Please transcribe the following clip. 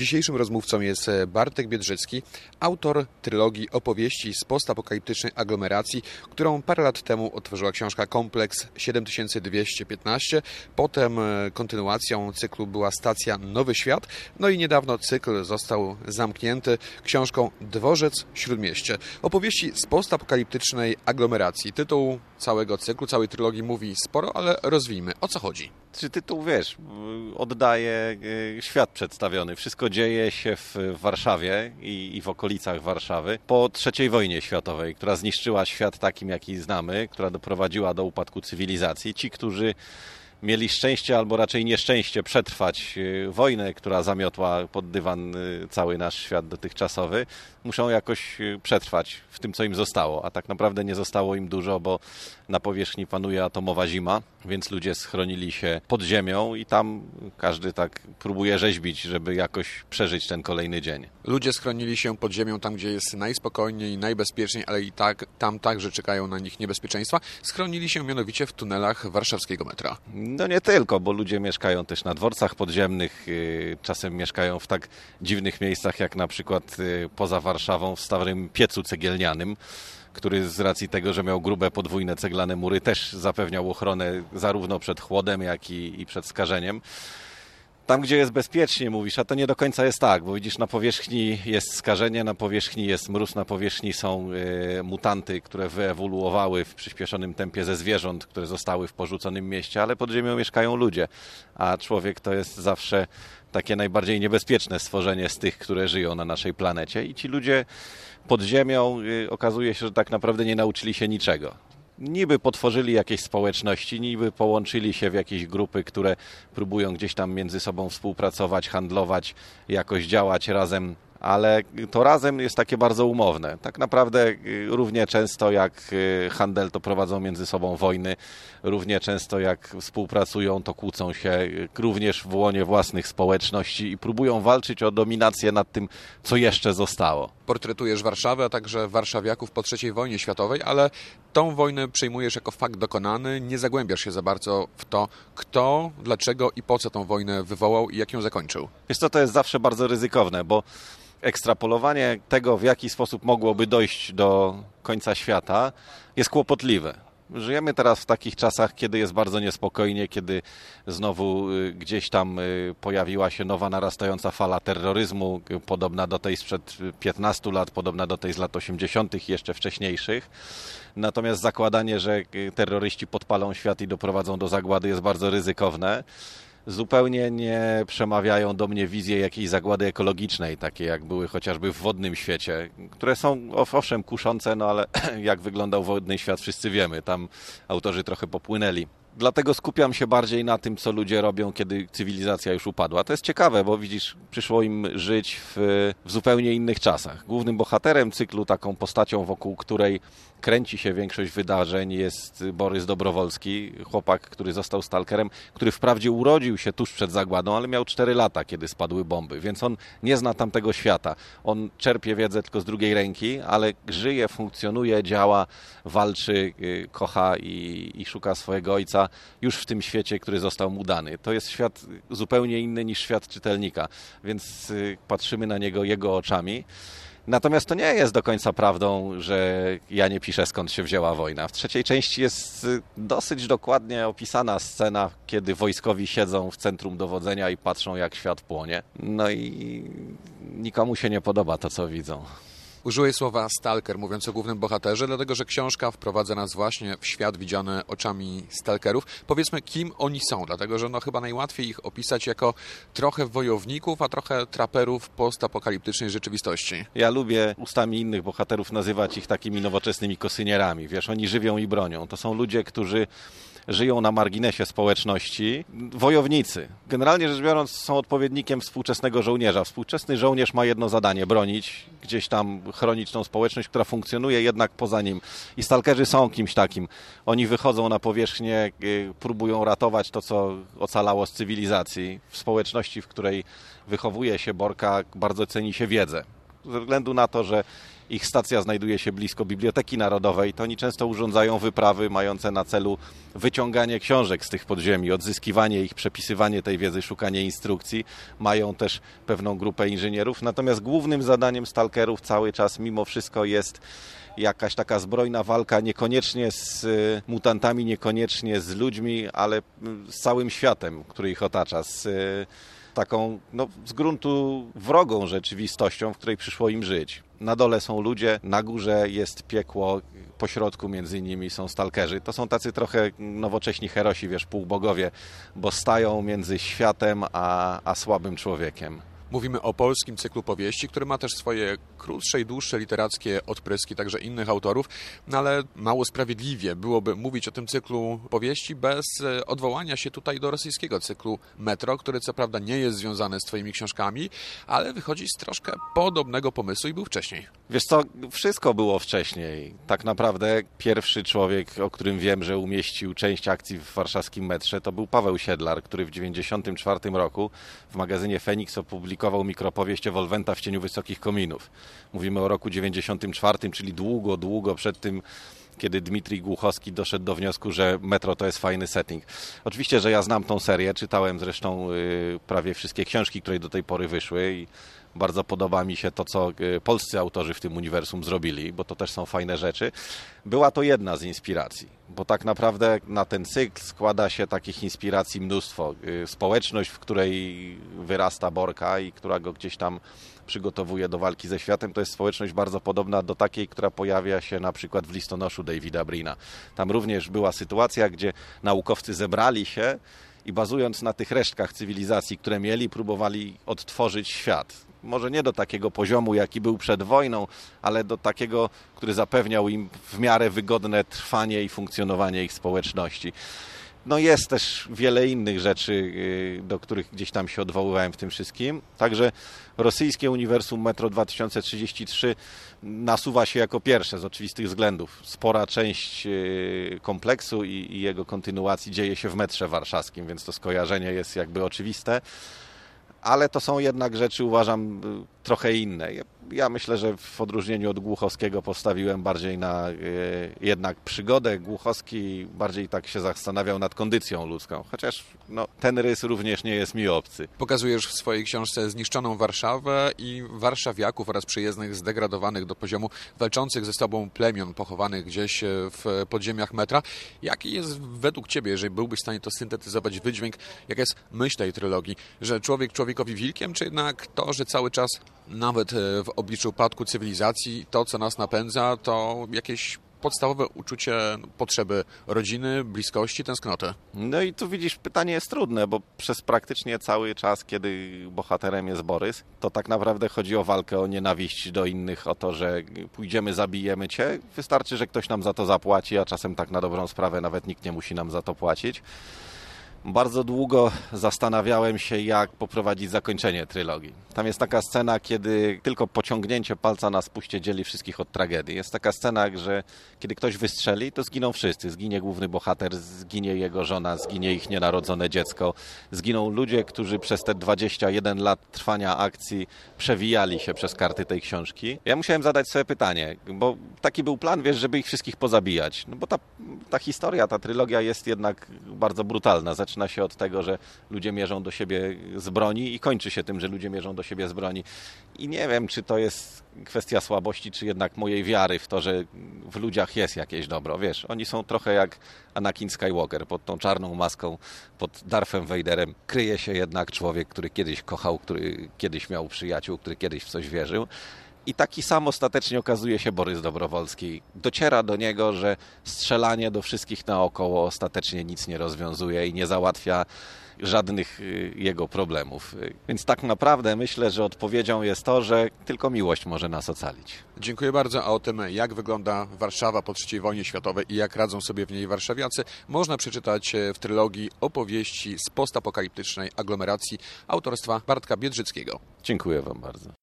Dzisiejszym rozmówcą jest Bartek Biedrzycki, autor trylogii opowieści z postapokaliptycznej aglomeracji, którą parę lat temu otworzyła książka Kompleks 7215. Potem e, kontynuacją cyklu była stacja Nowy Świat. No i niedawno cykl został zamknięty książką Dworzec Śródmieście. Opowieści z postapokaliptycznej aglomeracji. Tytuł całego cyklu, całej trylogii mówi sporo, ale rozwijmy. O co chodzi? Czy tytuł, wiesz, oddaje świat przedstawiony. Wszystko dzieje się w Warszawie i, i w okolicach Warszawy po III wojnie światowej, która zniszczyła świat takim, jaki znamy, która doprowadziła do upadku cywilizacji. Ci, którzy mieli szczęście albo raczej nieszczęście przetrwać e, wojnę, która zamiotła pod dywan e, cały nasz świat dotychczasowy, muszą jakoś e, przetrwać w tym, co im zostało. A tak naprawdę nie zostało im dużo, bo na powierzchni panuje atomowa zima, więc ludzie schronili się pod ziemią i tam każdy tak próbuje rzeźbić, żeby jakoś przeżyć ten kolejny dzień. Ludzie schronili się pod ziemią tam, gdzie jest najspokojniej, najbezpieczniej, ale i tak tam także czekają na nich niebezpieczeństwa. Schronili się mianowicie w tunelach warszawskiego metra. No nie tylko, bo ludzie mieszkają też na dworcach podziemnych, y, czasem mieszkają w tak dziwnych miejscach jak na przykład y, poza Warszawą w starym piecu cegielnianym który z racji tego, że miał grube podwójne ceglane mury, też zapewniał ochronę zarówno przed chłodem, jak i, i przed skażeniem. Tam, gdzie jest bezpiecznie, mówisz, a to nie do końca jest tak, bo widzisz, na powierzchni jest skażenie, na powierzchni jest mróz, na powierzchni są y, mutanty, które wyewoluowały w przyspieszonym tempie ze zwierząt, które zostały w porzuconym mieście, ale pod ziemią mieszkają ludzie, a człowiek to jest zawsze takie najbardziej niebezpieczne stworzenie z tych, które żyją na naszej planecie i ci ludzie pod ziemią y, okazuje się, że tak naprawdę nie nauczyli się niczego. Niby potworzyli jakieś społeczności, niby połączyli się w jakieś grupy, które próbują gdzieś tam między sobą współpracować, handlować, jakoś działać razem ale to razem jest takie bardzo umowne. Tak naprawdę y, równie często jak y, handel to prowadzą między sobą wojny, równie często jak współpracują to kłócą się y, również w łonie własnych społeczności i próbują walczyć o dominację nad tym, co jeszcze zostało. Portretujesz Warszawę, a także warszawiaków po III wojnie światowej, ale tą wojnę przyjmujesz jako fakt dokonany, nie zagłębiasz się za bardzo w to, kto, dlaczego i po co tą wojnę wywołał i jak ją zakończył. Wiesz co, to jest zawsze bardzo ryzykowne, bo ekstrapolowanie tego, w jaki sposób mogłoby dojść do końca świata, jest kłopotliwe. Żyjemy teraz w takich czasach, kiedy jest bardzo niespokojnie, kiedy znowu y, gdzieś tam y, pojawiła się nowa narastająca fala terroryzmu, podobna do tej sprzed 15 lat, podobna do tej z lat 80. i jeszcze wcześniejszych. Natomiast zakładanie, że y, terroryści podpalą świat i doprowadzą do zagłady jest bardzo ryzykowne zupełnie nie przemawiają do mnie wizje jakiejś zagłady ekologicznej, takie jak były chociażby w wodnym świecie, które są owszem kuszące, no ale jak wyglądał wodny świat wszyscy wiemy, tam autorzy trochę popłynęli. Dlatego skupiam się bardziej na tym, co ludzie robią, kiedy cywilizacja już upadła. To jest ciekawe, bo widzisz, przyszło im żyć w, w zupełnie innych czasach. Głównym bohaterem cyklu, taką postacią, wokół której kręci się większość wydarzeń, jest Borys Dobrowolski, chłopak, który został stalkerem, który wprawdzie urodził się tuż przed zagładą, ale miał 4 lata, kiedy spadły bomby, więc on nie zna tamtego świata. On czerpie wiedzę tylko z drugiej ręki, ale żyje, funkcjonuje, działa, walczy, y, kocha i, i szuka swojego ojca już w tym świecie, który został mu dany. To jest świat zupełnie inny niż świat czytelnika, więc y, patrzymy na niego jego oczami. Natomiast to nie jest do końca prawdą, że ja nie piszę skąd się wzięła wojna. W trzeciej części jest y, dosyć dokładnie opisana scena, kiedy wojskowi siedzą w centrum dowodzenia i patrzą jak świat płonie. No i nikomu się nie podoba to, co widzą. Użyłeś słowa stalker, mówiąc o głównym bohaterze, dlatego że książka wprowadza nas właśnie w świat widziany oczami stalkerów. Powiedzmy, kim oni są, dlatego że no chyba najłatwiej ich opisać jako trochę wojowników, a trochę traperów postapokaliptycznej rzeczywistości. Ja lubię ustami innych bohaterów nazywać ich takimi nowoczesnymi kosynierami. Wiesz, oni żywią i bronią. To są ludzie, którzy żyją na marginesie społeczności, wojownicy. Generalnie rzecz biorąc są odpowiednikiem współczesnego żołnierza. Współczesny żołnierz ma jedno zadanie, bronić, gdzieś tam chronić tą społeczność, która funkcjonuje jednak poza nim. I stalkerzy są kimś takim. Oni wychodzą na powierzchnię, y, próbują ratować to, co ocalało z cywilizacji. W społeczności, w której wychowuje się Borka, bardzo ceni się wiedzę. Ze względu na to, że ich stacja znajduje się blisko Biblioteki Narodowej, to oni często urządzają wyprawy mające na celu wyciąganie książek z tych podziemi, odzyskiwanie ich, przepisywanie tej wiedzy, szukanie instrukcji. Mają też pewną grupę inżynierów, natomiast głównym zadaniem stalkerów cały czas mimo wszystko jest jakaś taka zbrojna walka, niekoniecznie z y, mutantami, niekoniecznie z ludźmi, ale y, z całym światem, który ich otacza, z y, taką no, z gruntu wrogą rzeczywistością, w której przyszło im żyć. Na dole są ludzie, na górze jest piekło, po środku między nimi są stalkerzy. To są tacy trochę nowocześni herosi, wiesz, półbogowie, bo stają między światem a, a słabym człowiekiem. Mówimy o polskim cyklu powieści, który ma też swoje krótsze i dłuższe literackie odpryski, także innych autorów, no ale mało sprawiedliwie byłoby mówić o tym cyklu powieści bez e, odwołania się tutaj do rosyjskiego cyklu Metro, który co prawda nie jest związany z Twoimi książkami, ale wychodzi z troszkę podobnego pomysłu i był wcześniej. Wiesz co, wszystko było wcześniej. Tak naprawdę pierwszy człowiek, o którym wiem, że umieścił część akcji w warszawskim metrze, to był Paweł Siedlar, który w 1994 roku w magazynie Feniks opublikował mikropowieść Wolwenta w cieniu wysokich kominów. Mówimy o roku 94, czyli długo, długo przed tym kiedy Dmitrij Głuchowski doszedł do wniosku, że metro to jest fajny setting. Oczywiście, że ja znam tą serię, czytałem zresztą y, prawie wszystkie książki, które do tej pory wyszły i bardzo podoba mi się to, co y, polscy autorzy w tym uniwersum zrobili, bo to też są fajne rzeczy. Była to jedna z inspiracji, bo tak naprawdę na ten cykl składa się takich inspiracji mnóstwo. Y, społeczność, w której wyrasta Borka i która go gdzieś tam przygotowuje do walki ze światem, to jest społeczność bardzo podobna do takiej, która pojawia się na przykład w listonoszu Davida Brina. Tam również była sytuacja, gdzie naukowcy zebrali się i bazując na tych resztkach cywilizacji, które mieli, próbowali odtworzyć świat. Może nie do takiego poziomu, jaki był przed wojną, ale do takiego, który zapewniał im w miarę wygodne trwanie i funkcjonowanie ich społeczności. No jest też wiele innych rzeczy, y, do których gdzieś tam się odwoływałem w tym wszystkim. Także rosyjskie uniwersum Metro 2033 nasuwa się jako pierwsze z oczywistych względów. Spora część y, kompleksu i, i jego kontynuacji dzieje się w metrze warszawskim, więc to skojarzenie jest jakby oczywiste ale to są jednak rzeczy, uważam, trochę inne. Ja myślę, że w odróżnieniu od Głuchowskiego postawiłem bardziej na e, jednak przygodę. Głuchowski bardziej tak się zastanawiał nad kondycją ludzką, chociaż no, ten rys również nie jest mi obcy. Pokazujesz w swojej książce zniszczoną Warszawę i warszawiaków oraz przyjezdnych zdegradowanych do poziomu walczących ze sobą plemion pochowanych gdzieś e, w podziemiach metra. Jaki jest według Ciebie, jeżeli byłbyś w stanie to syntetyzować, wydźwięk, jaka jest myśl tej trylogii, że człowiek człowiekowi wilkiem, czy jednak to, że cały czas nawet e, w obliczu upadku cywilizacji to, co nas napędza, to jakieś podstawowe uczucie potrzeby rodziny, bliskości, tęsknoty. No i tu widzisz, pytanie jest trudne, bo przez praktycznie cały czas, kiedy bohaterem jest Borys, to tak naprawdę chodzi o walkę o nienawiść do innych, o to, że pójdziemy, zabijemy cię. Wystarczy, że ktoś nam za to zapłaci, a czasem tak na dobrą sprawę nawet nikt nie musi nam za to płacić. Bardzo długo zastanawiałem się, jak poprowadzić zakończenie trylogii. Tam jest taka scena, kiedy tylko pociągnięcie palca na spuście dzieli wszystkich od tragedii. Jest taka scena, że kiedy ktoś wystrzeli, to zginą wszyscy. Zginie główny bohater, zginie jego żona, zginie ich nienarodzone dziecko. Zginą ludzie, którzy przez te 21 lat trwania akcji przewijali się przez karty tej książki. Ja musiałem zadać sobie pytanie, bo taki był plan, wiesz, żeby ich wszystkich pozabijać. No bo ta, ta historia, ta trylogia jest jednak bardzo brutalna zaczyna się od tego, że ludzie mierzą do siebie z broni i kończy się tym, że ludzie mierzą do siebie z broni. I nie wiem, czy to jest kwestia słabości, czy jednak mojej wiary w to, że w ludziach jest jakieś dobro. Wiesz, oni są trochę jak Anakin Skywalker. Pod tą czarną maską, pod Darthem Vaderem kryje się jednak człowiek, który kiedyś kochał, który kiedyś miał przyjaciół, który kiedyś w coś wierzył. I taki sam ostatecznie okazuje się Borys Dobrowolski. Dociera do niego, że strzelanie do wszystkich naokoło ostatecznie nic nie rozwiązuje i nie załatwia żadnych y, jego problemów. Więc tak naprawdę myślę, że odpowiedzią jest to, że tylko miłość może nas ocalić. Dziękuję bardzo. A o tym, jak wygląda Warszawa po III wojnie światowej i jak radzą sobie w niej warszawiacy, można przeczytać w trylogii opowieści z postapokaliptycznej aglomeracji autorstwa Bartka Biedrzyckiego. Dziękuję Wam bardzo.